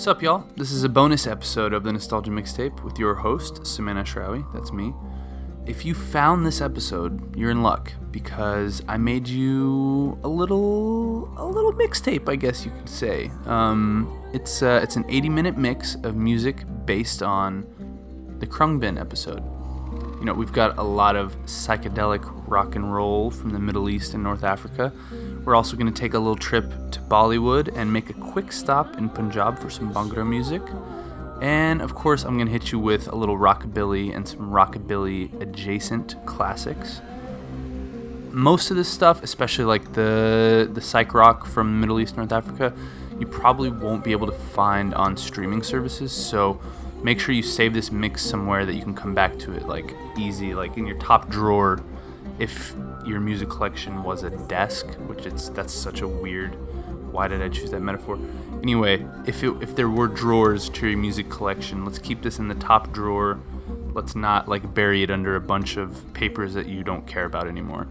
Sup, y'all? This is a bonus episode of the Nostalgia Mixtape with your host, Sama'an Ashrawi. That's me. If you found this episode, you're in luck because I made you a little, a little mixtape, I guess you could say. Um, it's uh, it's an 80 minute mix of music based on the Khruangbin episode. You know, we've got a lot of psychedelic rock and roll from the Middle East and North Africa. We're also going to take a little trip to Bollywood and make a quick stop in Punjab for some Bhangra music. And of course, I'm going to hit you with a little rockabilly and some rockabilly adjacent classics. Most of this stuff, especially like the the psych rock from Middle East, North Africa, you probably won't be able to find on streaming services. So make sure you save this mix somewhere that you can come back to it like easy, like in your top drawer. If your music collection was a desk, which it's that's such a weird. Why did I choose that metaphor? Anyway, if it, if there were drawers to your music collection, let's keep this in the top drawer. Let's not like bury it under a bunch of papers that you don't care about anymore.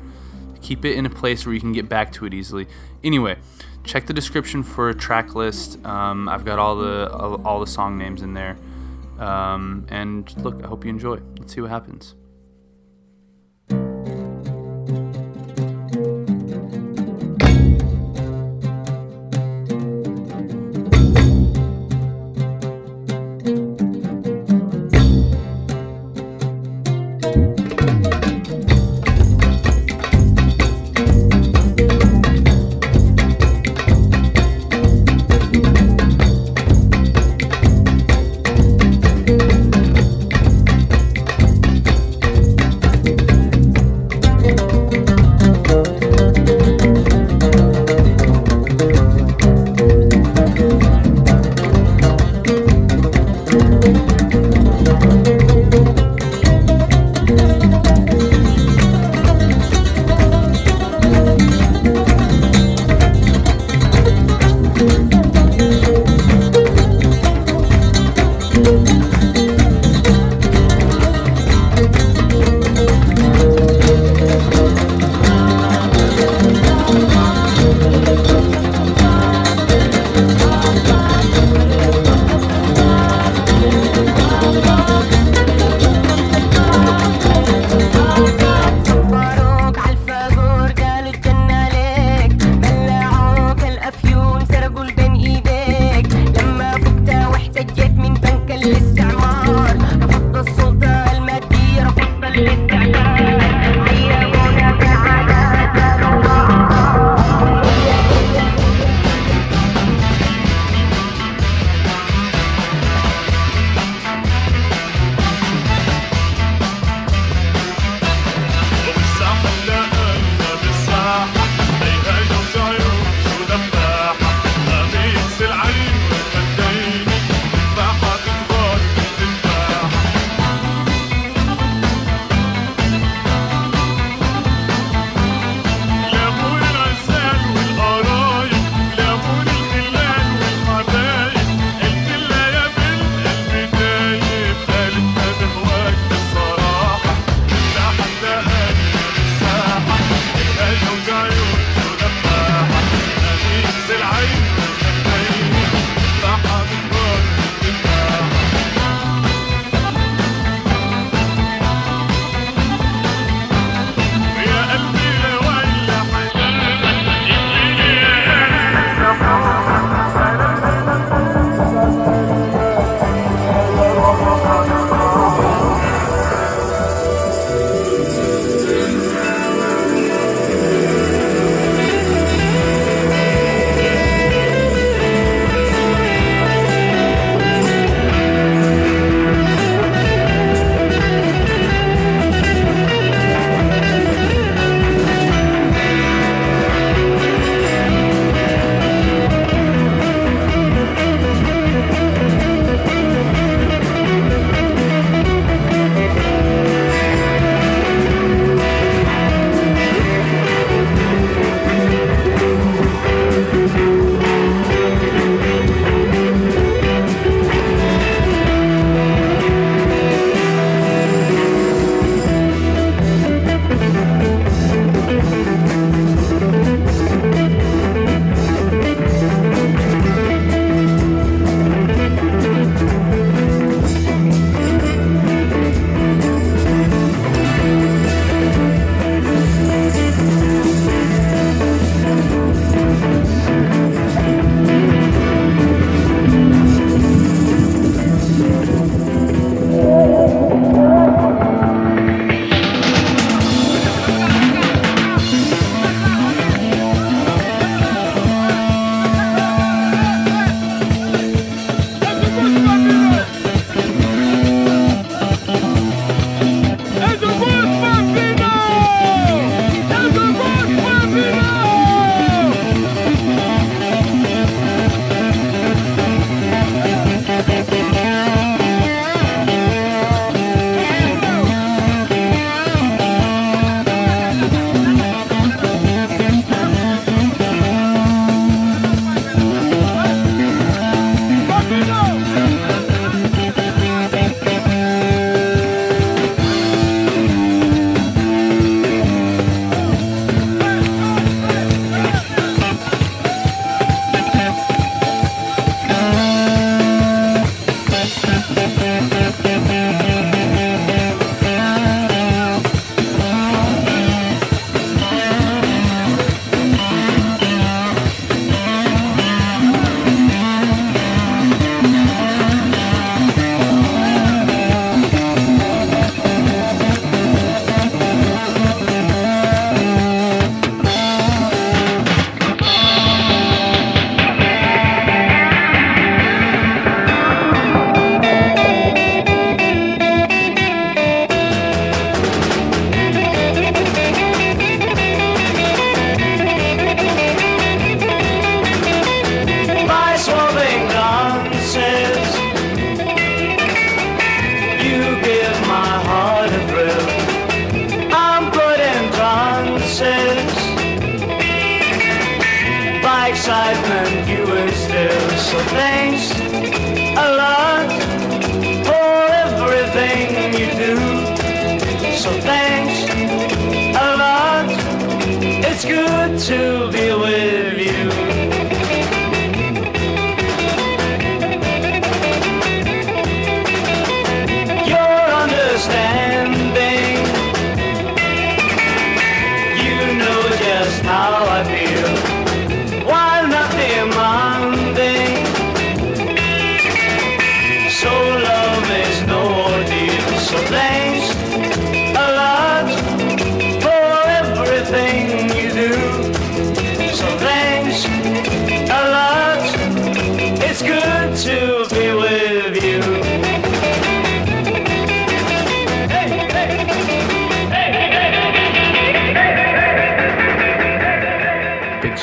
Keep it in a place where you can get back to it easily. Anyway, check the description for a track list. Um, I've got all the all, all the song names in there. Um, and look, I hope you enjoy. Let's see what happens.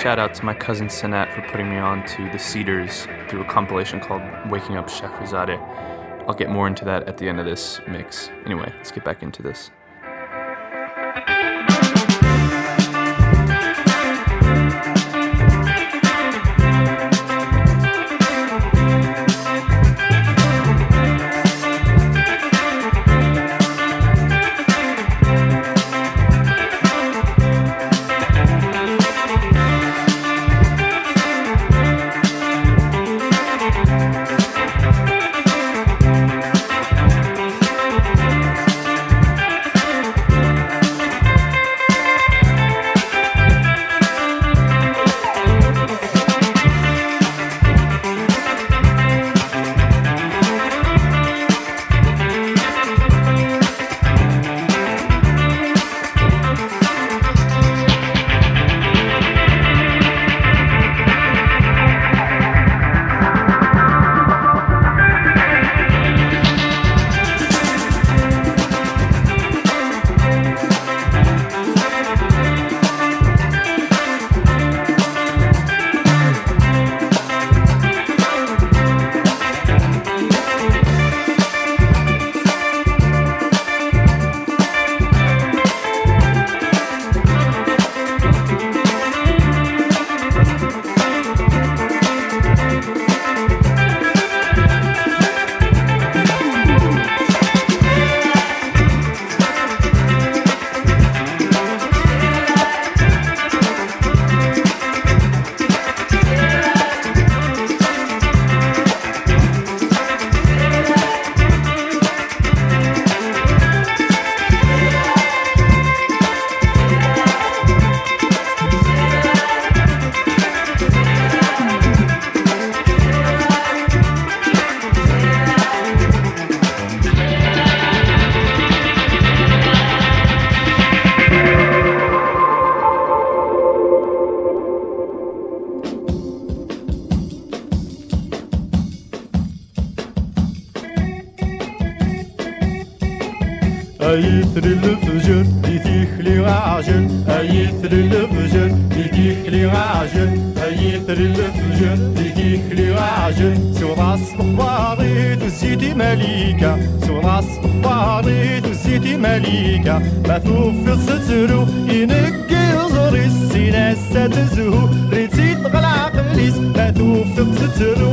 Shout out to my cousin Sanat for putting me on to the Sea-ders through a compilation called Waking Up Shahrazadeh. I'll get more into that at the end of this mix. Anyway, let's get back into this. يثري الفجر يتيخلي عجل يثري الفجر يتيخلي جن يثري الفجر يتيخلي عجل سورة الصباري تزيدي مليكة. سورة الصباري تزيدي مليكة. ما توفي سترو ينقي زوري السيناسة تزهو ريتي تغلق ليس ما توفي سترو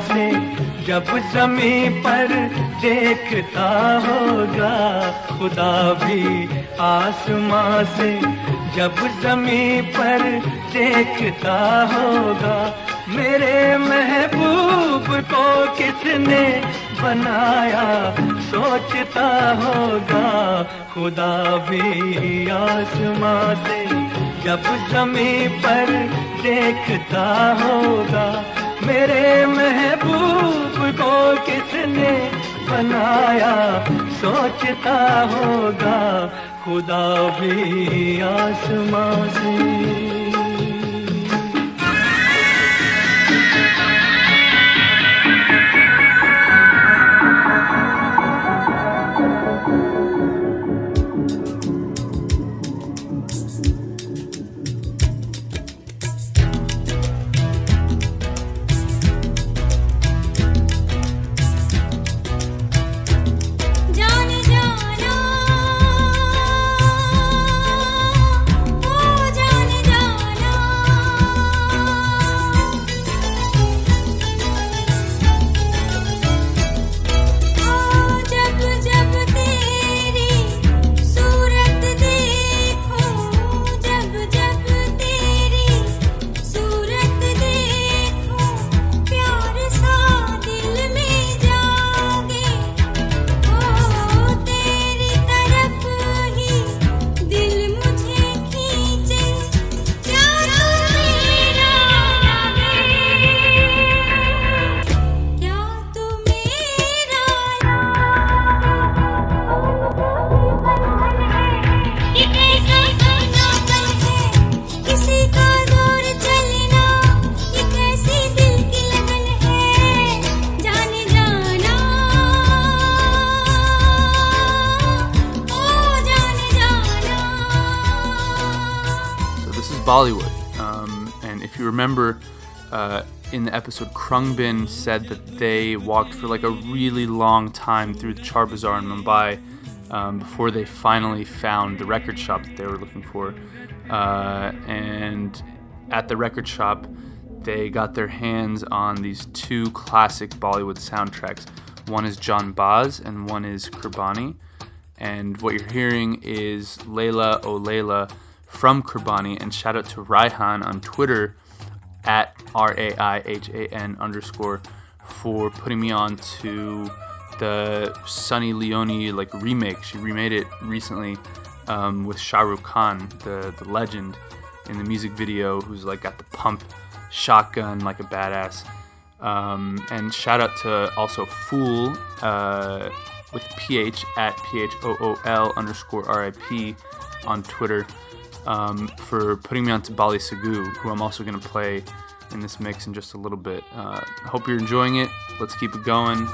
से जब जमी पर देखता होगा, खुदा भी आसमां से जब जमी पर देखता होगा, मेरे महबूब को किसने बनाया? सोचता होगा, खुदा भी आसमां से जब जमी पर देखता होगा। मेरे महबूब को किसने बनाया? सोचता होगा खुदा भी आसमां से। Episode, Khruangbin said that they walked for like a really long time through the Chor Bazaar in Mumbai um, before they finally found the record shop that they were looking for. Uh, and at the record shop, they got their hands on these two classic Bollywood soundtracks. One is Janbaaz and one is Qurbani. And what you're hearing is Laila O from Qurbani. And shout out to Raihan on Twitter at R A I H A N underscore for putting me on to the Sunny Leone like remake. She remade it recently um, with Shah Rukh Khan, the, the legend in the music video, who's like got the pump shotgun like a badass. Um, and shout out to also Phool uh, with PH at P H O O L underscore R I P on Twitter um, for putting me on to Bally Sagoo, who I'm also going to play in this mix in just a little bit. Uh, hope you're enjoying it. Let's keep it going.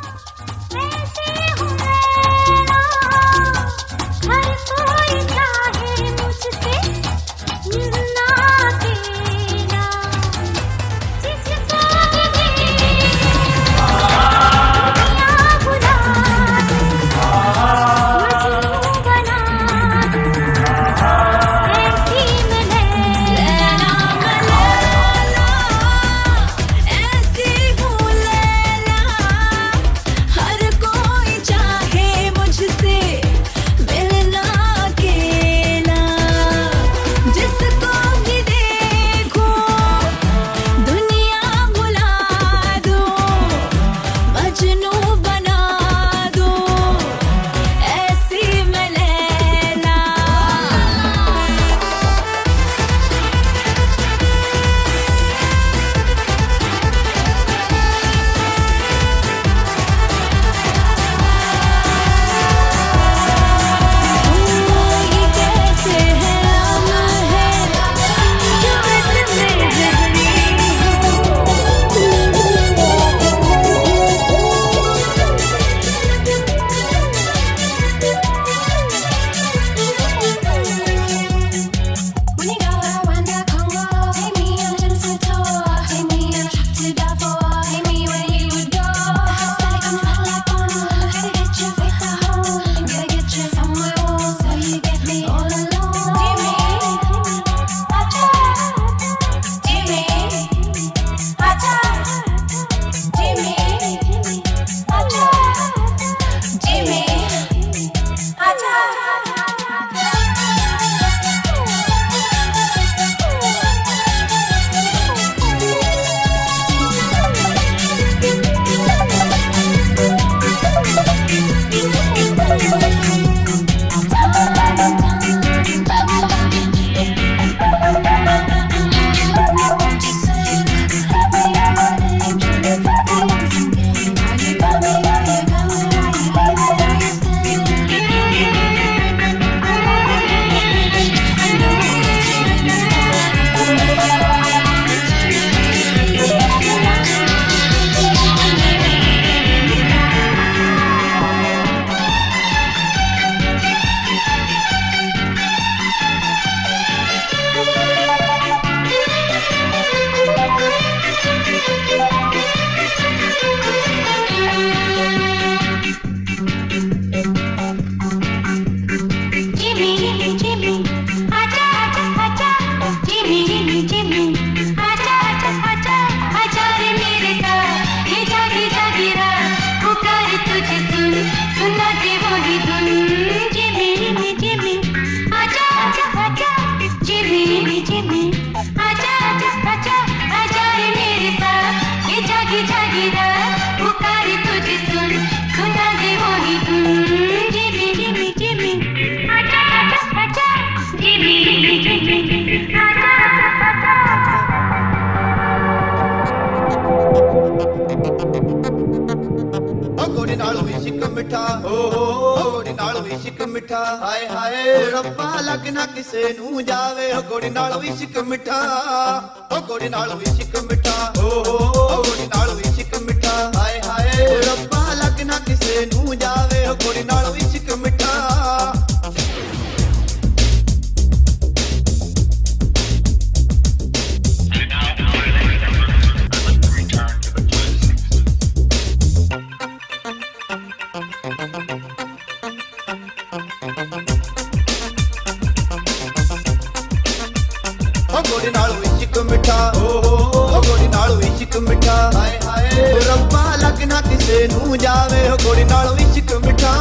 ਕਿਤੇ ਨੂੰ ਜਾਵੇ ਉਹ ਗੋੜੀ ਨਾਲ ਵਿਸ਼ਕ ਮਿਠਾ।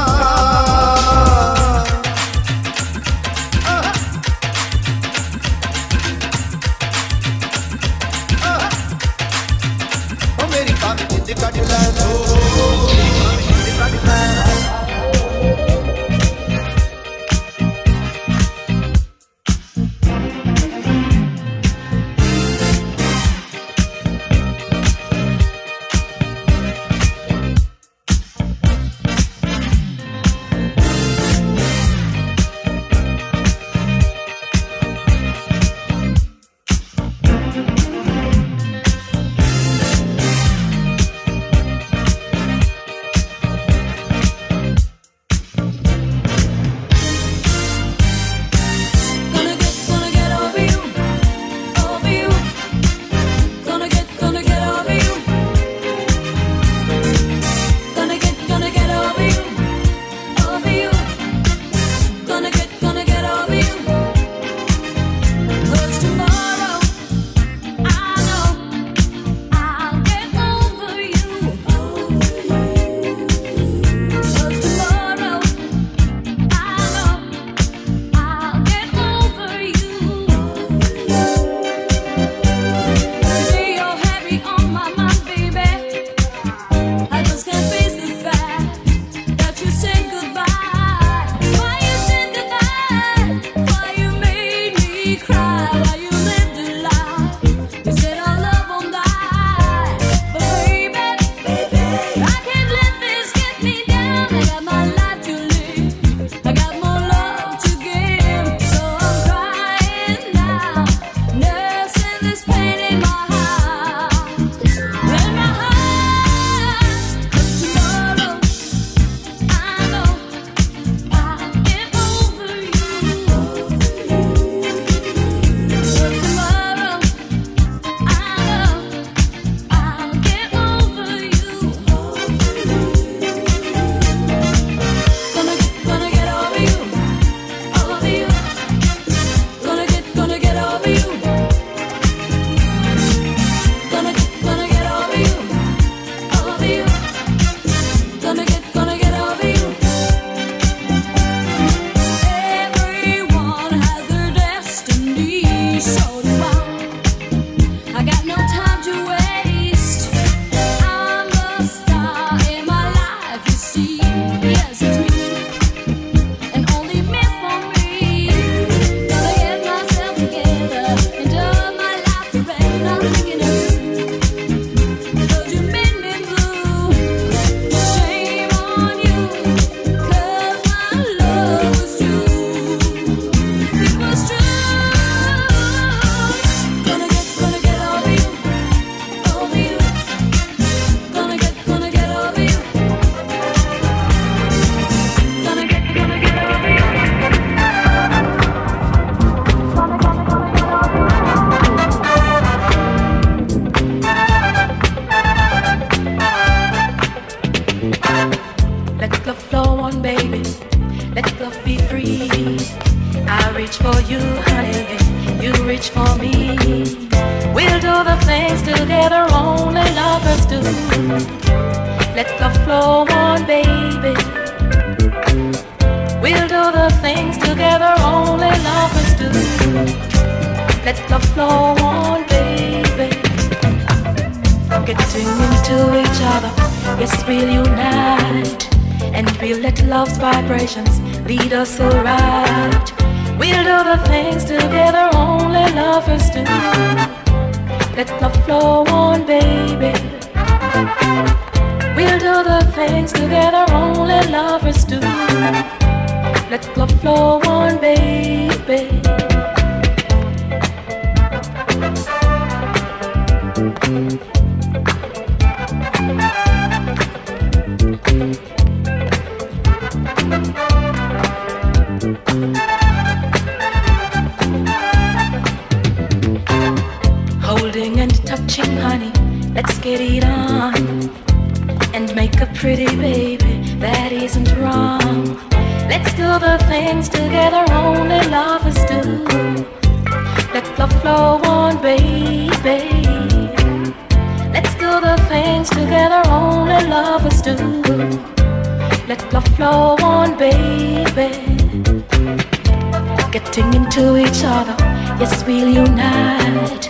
Unite,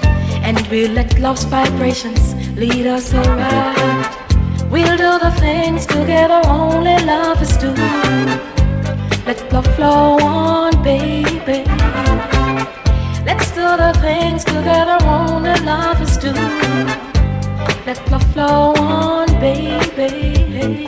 and we'll let love's vibrations lead us around We'll do the things together only lovers do. Let love flow on, baby. Let's do the things together only lovers do. Let love flow on, baby.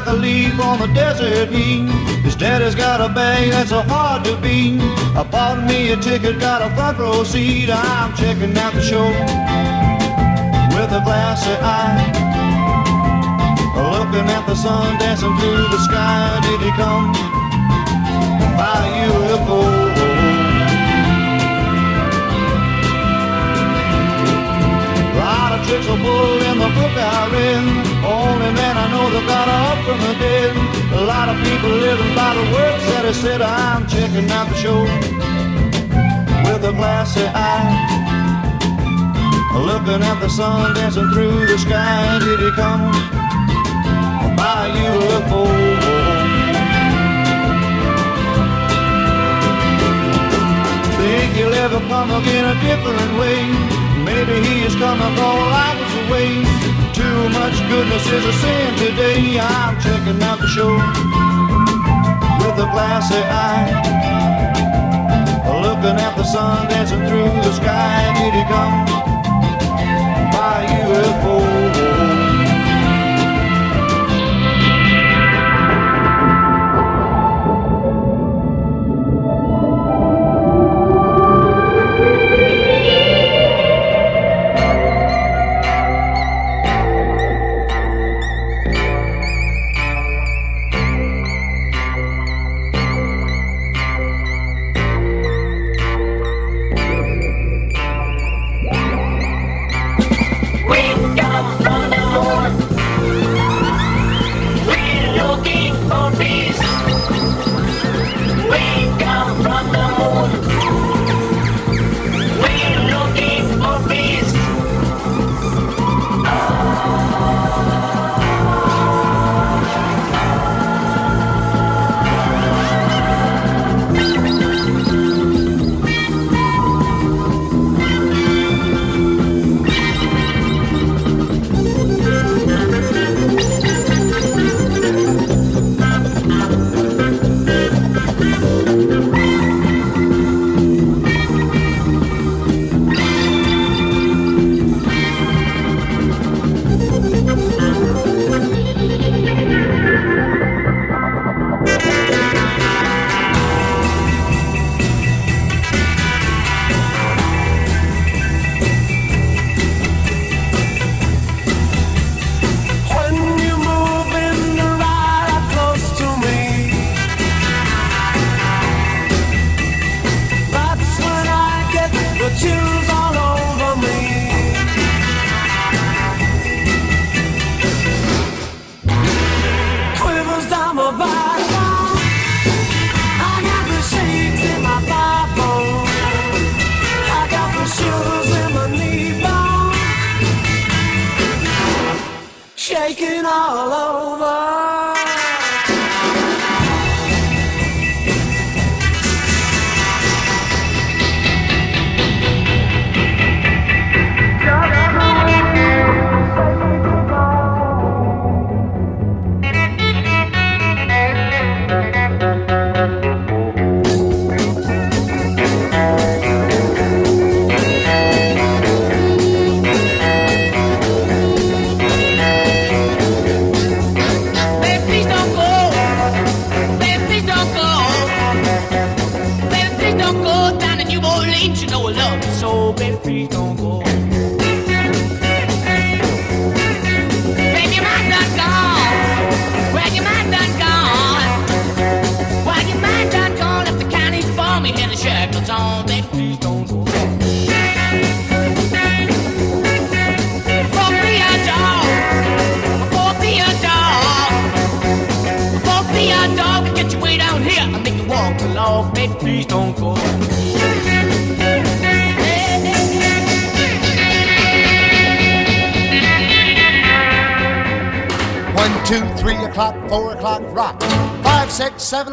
Like a leaf on the desert heat. His daddy's got a bag that's a hard to beat. I bought me a ticket, got a front row seat. I'm checking out the show with a glassy eye. Looking at the sun dancing through the sky. Did he come by UFO? tricks are pulled in the book I read. Only man I know that got up from the dead. A lot of people living by the words that he said. I'm checking out the show with a glassy eye. Looking at the sun dancing through the sky. Did he come by UFO? Think he'll ever come again a different way? Maybe he is coming all hours away. Too much goodness is a sin today. I'm checking out the show with a glassy eye. Looking at the sun dancing through the sky. Did he come by UFO?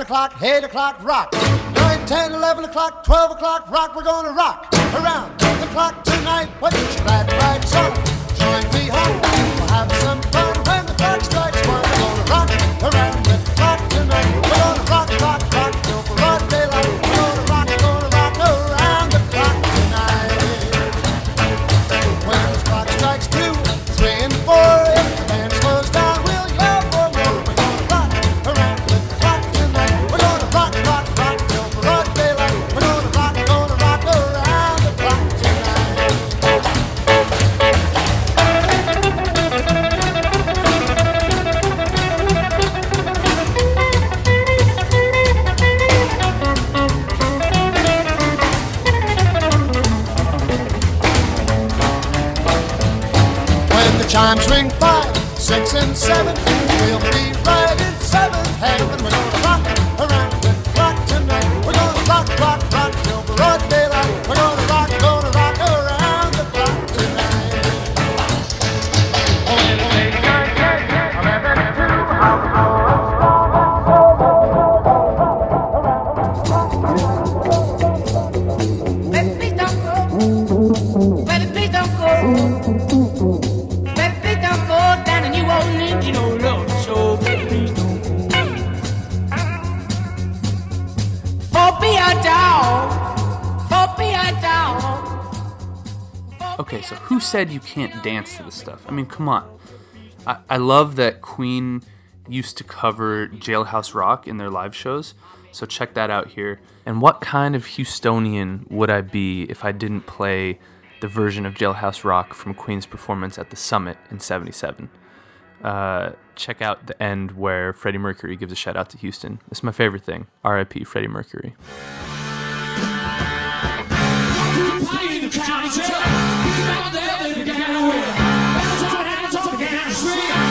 O'clock, eight o'clock, rock. Nine, ten, eleven o'clock, twelve o'clock, rock. We're gonna rock dance to this stuff? I mean, come on. I, I love that Queen used to cover Jailhouse Rock in their live shows, so check that out here. And what kind of Houstonian would I be if I didn't play the version of Jailhouse Rock from Queen's performance at the Summit in 77? Uh, check out the end where Freddie Mercury gives a shout out to Houston. It's my favorite thing. RIP Freddie Mercury. Hands up! Hands up and hands up Hands up!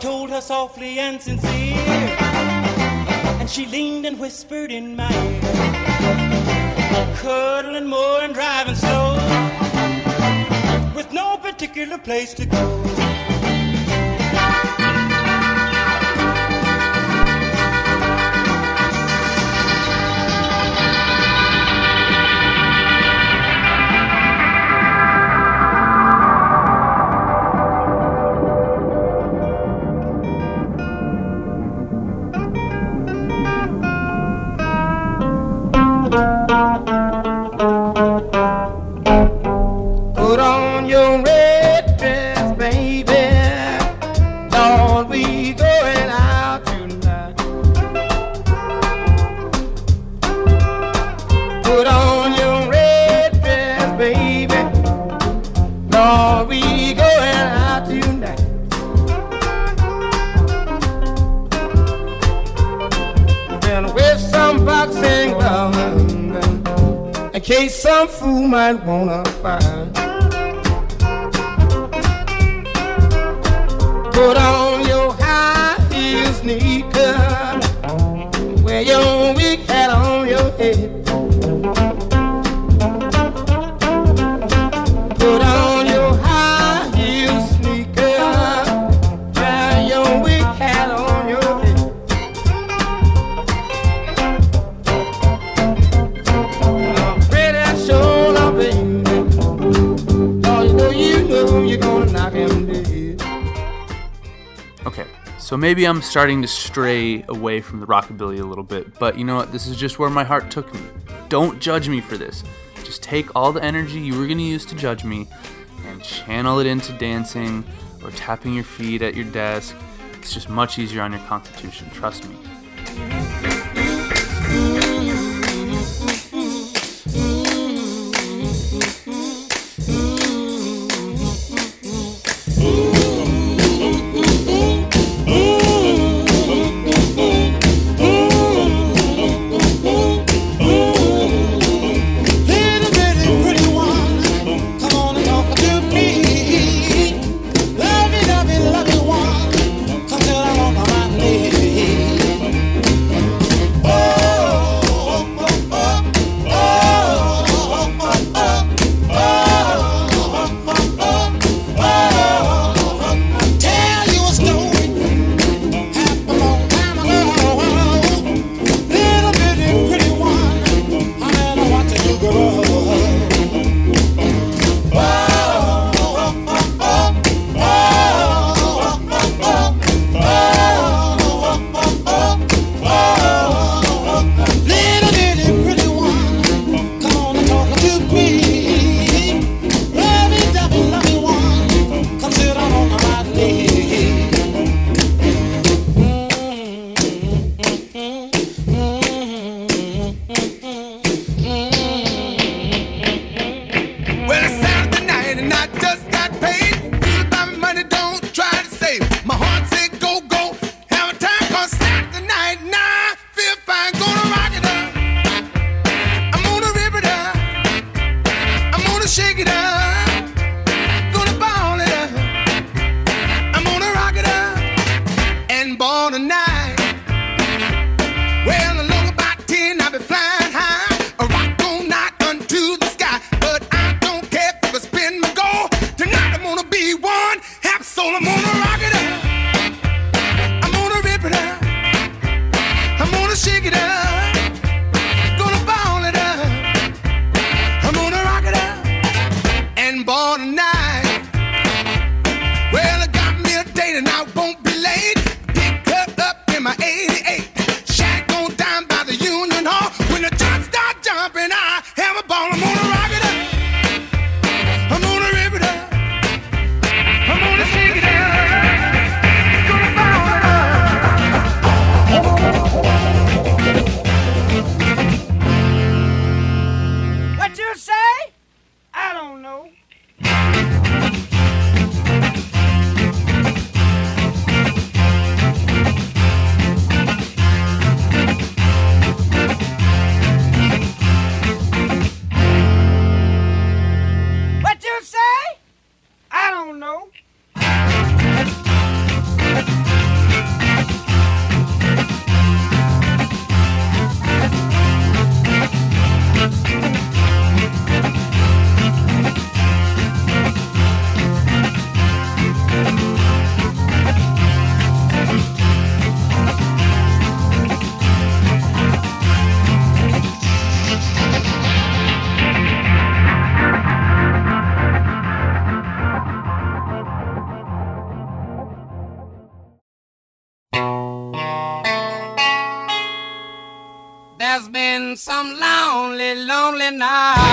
Told her softly and sincere. And she leaned and whispered in my ear. Cuddling more and driving slow. With no particular place to go. So maybe I'm starting to stray away from the rockabilly a little bit, but you know what? This is just where my heart took me. Don't judge me for this. Just take all the energy you were going to use to judge me and channel it into dancing or tapping your feet at your desk. It's just much easier on your constitution, trust me. night.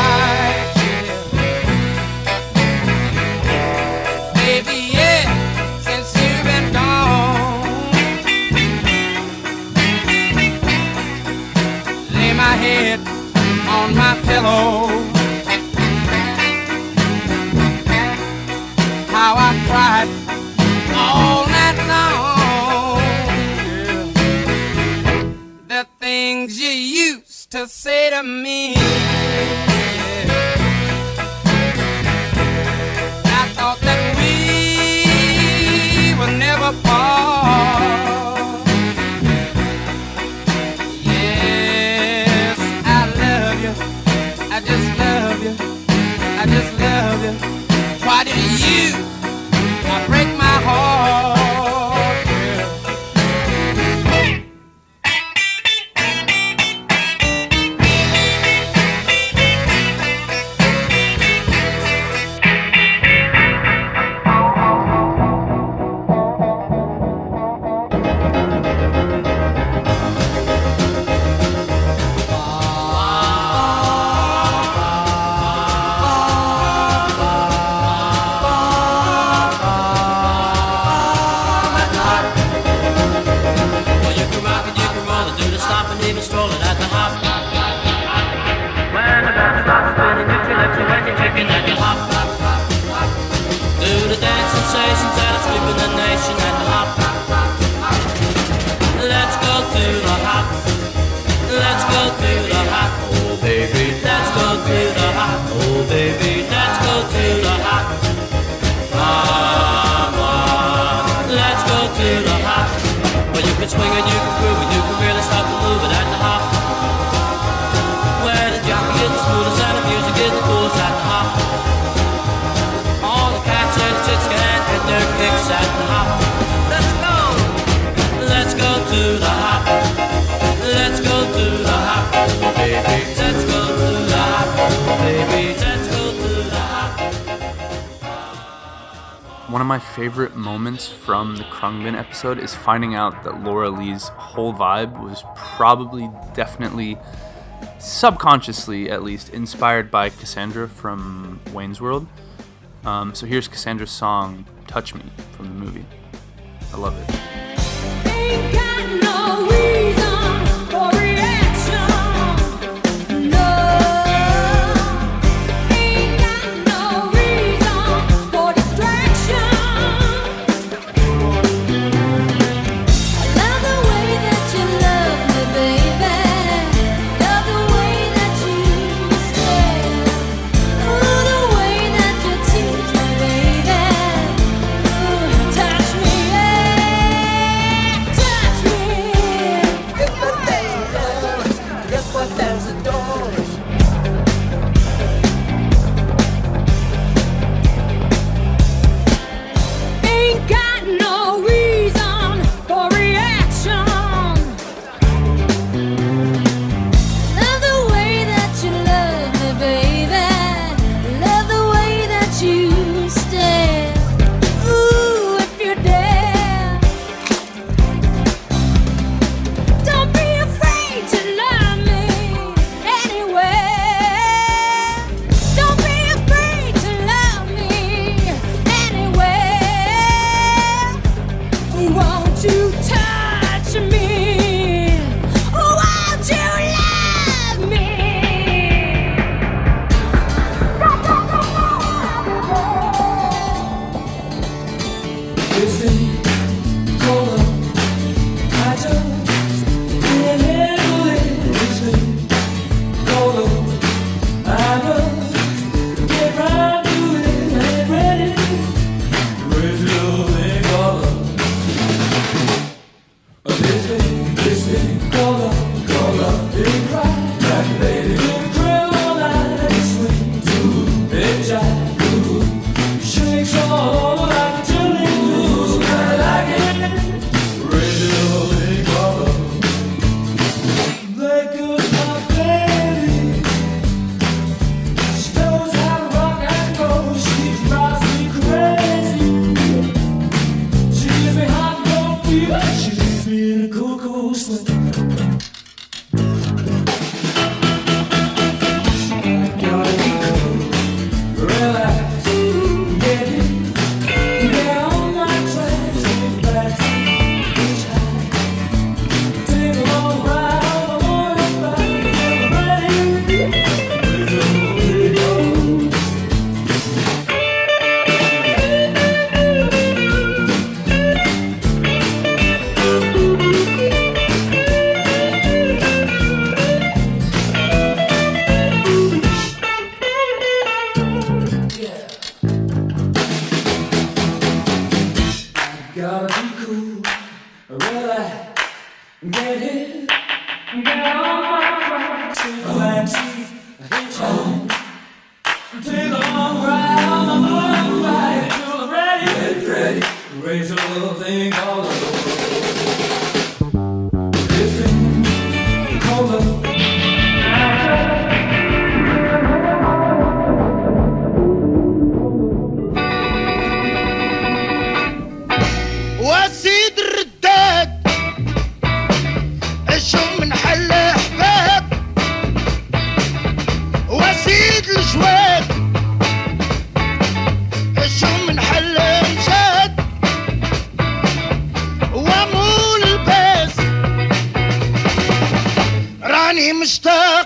patience and I'm sleeping One of my favorite moments from the Khruangbin episode is finding out that Laura Lee's whole vibe was probably definitely subconsciously at least inspired by Cassandra from Wayne's World. Um, so here's Cassandra's song Touch Me from the movie. I love it.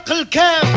العقل كامل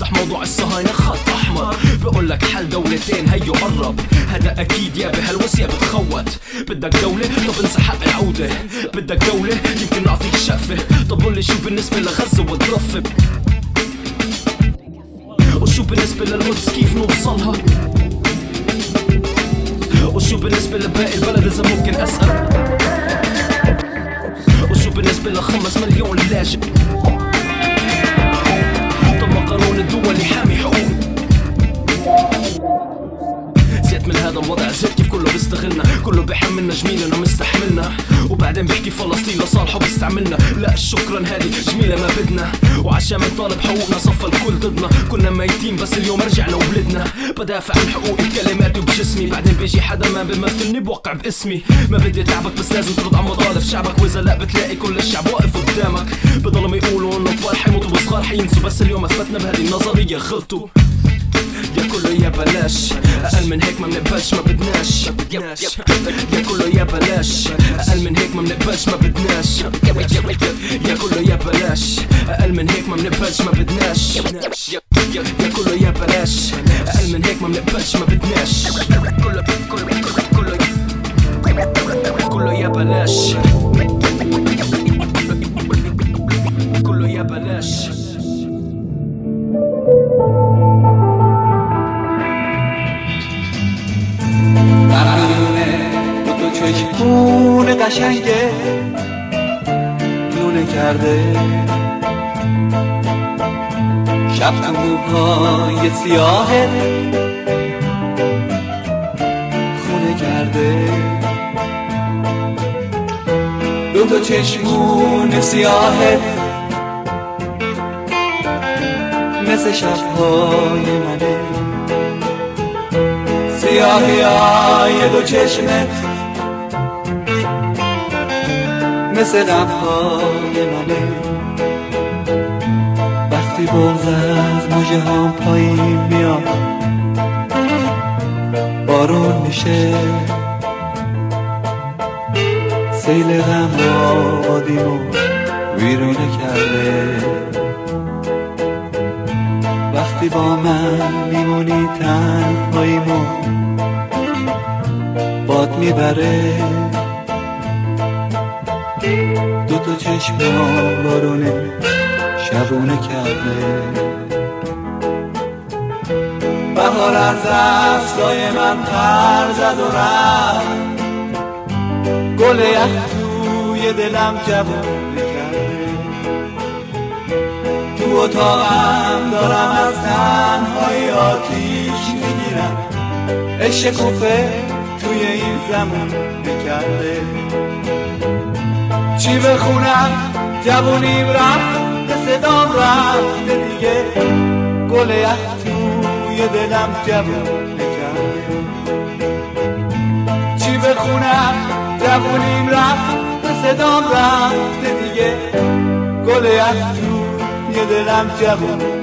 نفتح موضوع الصهاينة خط أحمر. بقول لك حل دولتين هيو قرب. هذا أكيد يا بهلوس يا بتخوت. بدك دولة؟ طب انسى حق العودة. بدك دولة؟ يمكن نعطيك شقفة. طب قول لي شو بالنسبة لغزة والضفة وشو بالنسبة للقدس كيف نوصلها؟ وشو بالنسبة لباقي البلد إذا ممكن أسأل؟ وشو بالنسبة لخمس مليون لاجئ؟ قانون من هذا الوضع زيت كيف كله بيستغلنا كله بيحملنا جميلنا ومستحملنا وبعدين بيحكي فلسطين لصالحه بيستعملنا لا شكرا هذه جميلة ما بدنا. وعشان بنطالب حقوقنا صف الكل ضدنا. كنا ميتين بس اليوم رجعنا وولدنا بدافع عن حقوقي بكلماتي وبجسمي. بعدين بيجي حدا ما بيمثلني بوقع باسمي. ما بدي تعبك بس لازم ترد على مطالب شعبك. وإذا لا بتلاقي كل الشعب واقف قدامك. بضلهم يقولوا إنه كبار حيموتوا حينسوا. بس اليوم أثبتنا بهذه النظرية غلطوا كله يا بلاش اقل من هيك ما بنقبلش ما بدناش يا كله يا بلاش اقل من هيك ما بنقبلش ما بدناش يا كله يا بلاش اقل من هيك ما بنقبلش ما بدناش يا يا كله يا بلاش اقل من هيك ما بنقبلش ما بدناش كله كله كله كله يا بلاش كله يا بلاش چشمون قشنگه لونه کرده. شب تو موهای سیاهه خونه کرده. دو تا چشمون سیاهه مثل شبهای منه. سیاهی های دو چشمت مثل غمهای منه. وقتی بغز از موجه هم پایین میاد بارون میشه. سیل غم آبادیمو ویرونه کرده. وقتی با من میمونی تنهاییمو باد می‌بره. دو تا چشم بارونه شبونه کرده. بهار از دستای من پر زد و رفت. گل یخ توی دلم جوونه کرده. تو اتاقم دارم از تنهایی آتیش می‌گیرم. عشق کوفه توی این زمان بکرده چی بخونم جوونیم رفت صدام رفته دیگه. گل یخ توی دلم جوون کرده چی بخونم جوونیم رفت صدام رفته دیگه. گل یخ توی دلم جوون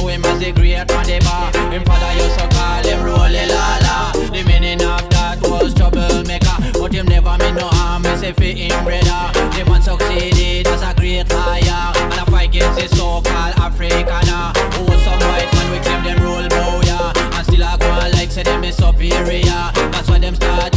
know him as the great on the bar. Ah. Him father used to call him Rolihlahla. The meaning of that was troublemaker, but him never made no harm. He said fit him brother. The man succeeded as a great liar, and a fight against the so-called Afrikaner. Who was some white man we claim them role boy, yeah. and still I go like say them is superior. That's why them start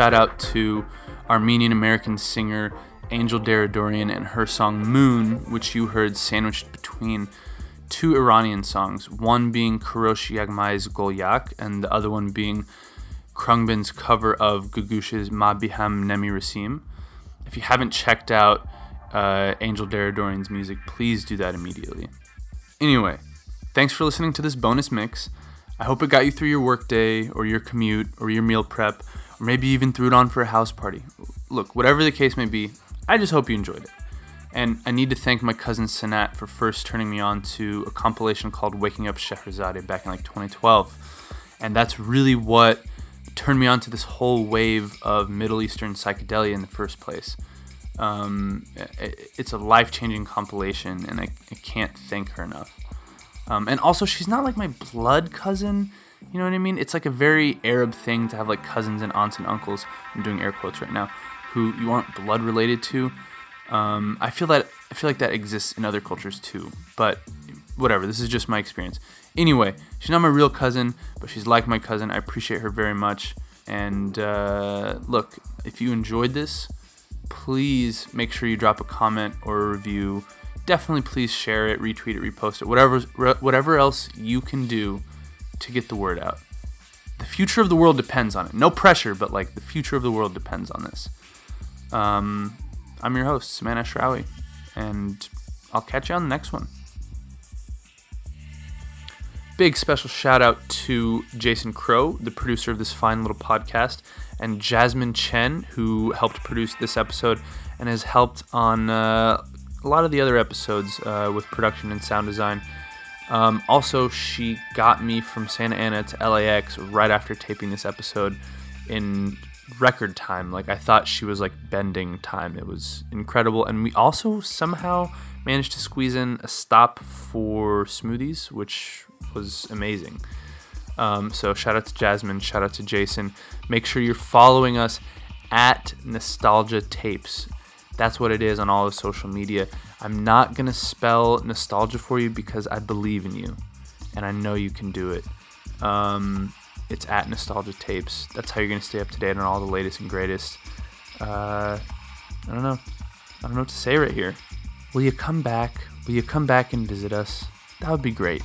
shout out to Armenian American singer Angel Deradoorian and her song Moon, which you heard sandwiched between two Iranian songs, one being Kourosh Yaghmaei's Golyak and the other one being Khruangbin's cover of Googoosh's Ma Biham Nemi Rasim. If you haven't checked out uh, Angel Deradoorian's music, please do that immediately. Anyway, thanks for listening to this bonus mix. I hope it got you through your workday or your commute or your meal prep maybe even threw it on for a house party. Look, whatever the case may be, I just hope you enjoyed it. And I need to thank my cousin Sanat for first turning me on to a compilation called Waking Up Shehrazade back in like 2012. And that's really what turned me on to this whole wave of Middle Eastern psychedelia in the first place. Um, it, it's a life changing compilation, and I, I can't thank her enough. Um, and also, she's not like my blood cousin. You know what I mean? It's like a very Arab thing to have like cousins and aunts and uncles. I'm doing air quotes right now, who you aren't blood related to. Um, I feel that I feel like that exists in other cultures too. But whatever. This is just my experience. Anyway, she's not my real cousin, but she's like my cousin. I appreciate her very much. And uh, look, if you enjoyed this, please make sure you drop a comment or a review. Definitely, please share it, retweet it, repost it, whatever whatever else you can do to get the word out. The future of the world depends on it. No pressure, but like the future of the world depends on this. Um, I'm your host, Sama'an Ashrawi, and I'll catch you on the next one. Big special shout out to Jason Crow, the producer of this fine little podcast, and Jasmine Chen, who helped produce this episode and has helped on uh, a lot of the other episodes uh, with production and sound design. Um, also, she got me from Santa Ana to LAX right after taping this episode in record time. Like, I thought she was like bending time. It was incredible. And we also somehow managed to squeeze in a stop for smoothies, which was amazing. Um, so, shout out to Jasmine, shout out to Jason. Make sure you're following us at Nostalgia Tapes. That's what it is on all of social media. I'm not going to spell nostalgia for you because I believe in you and I know you can do it. Um, it's at Nostalgia Tapes. That's how you're going to stay up to date on all the latest and greatest. Uh, I don't know. I don't know what to say right here. Will you come back? Will you come back and visit us? That would be great.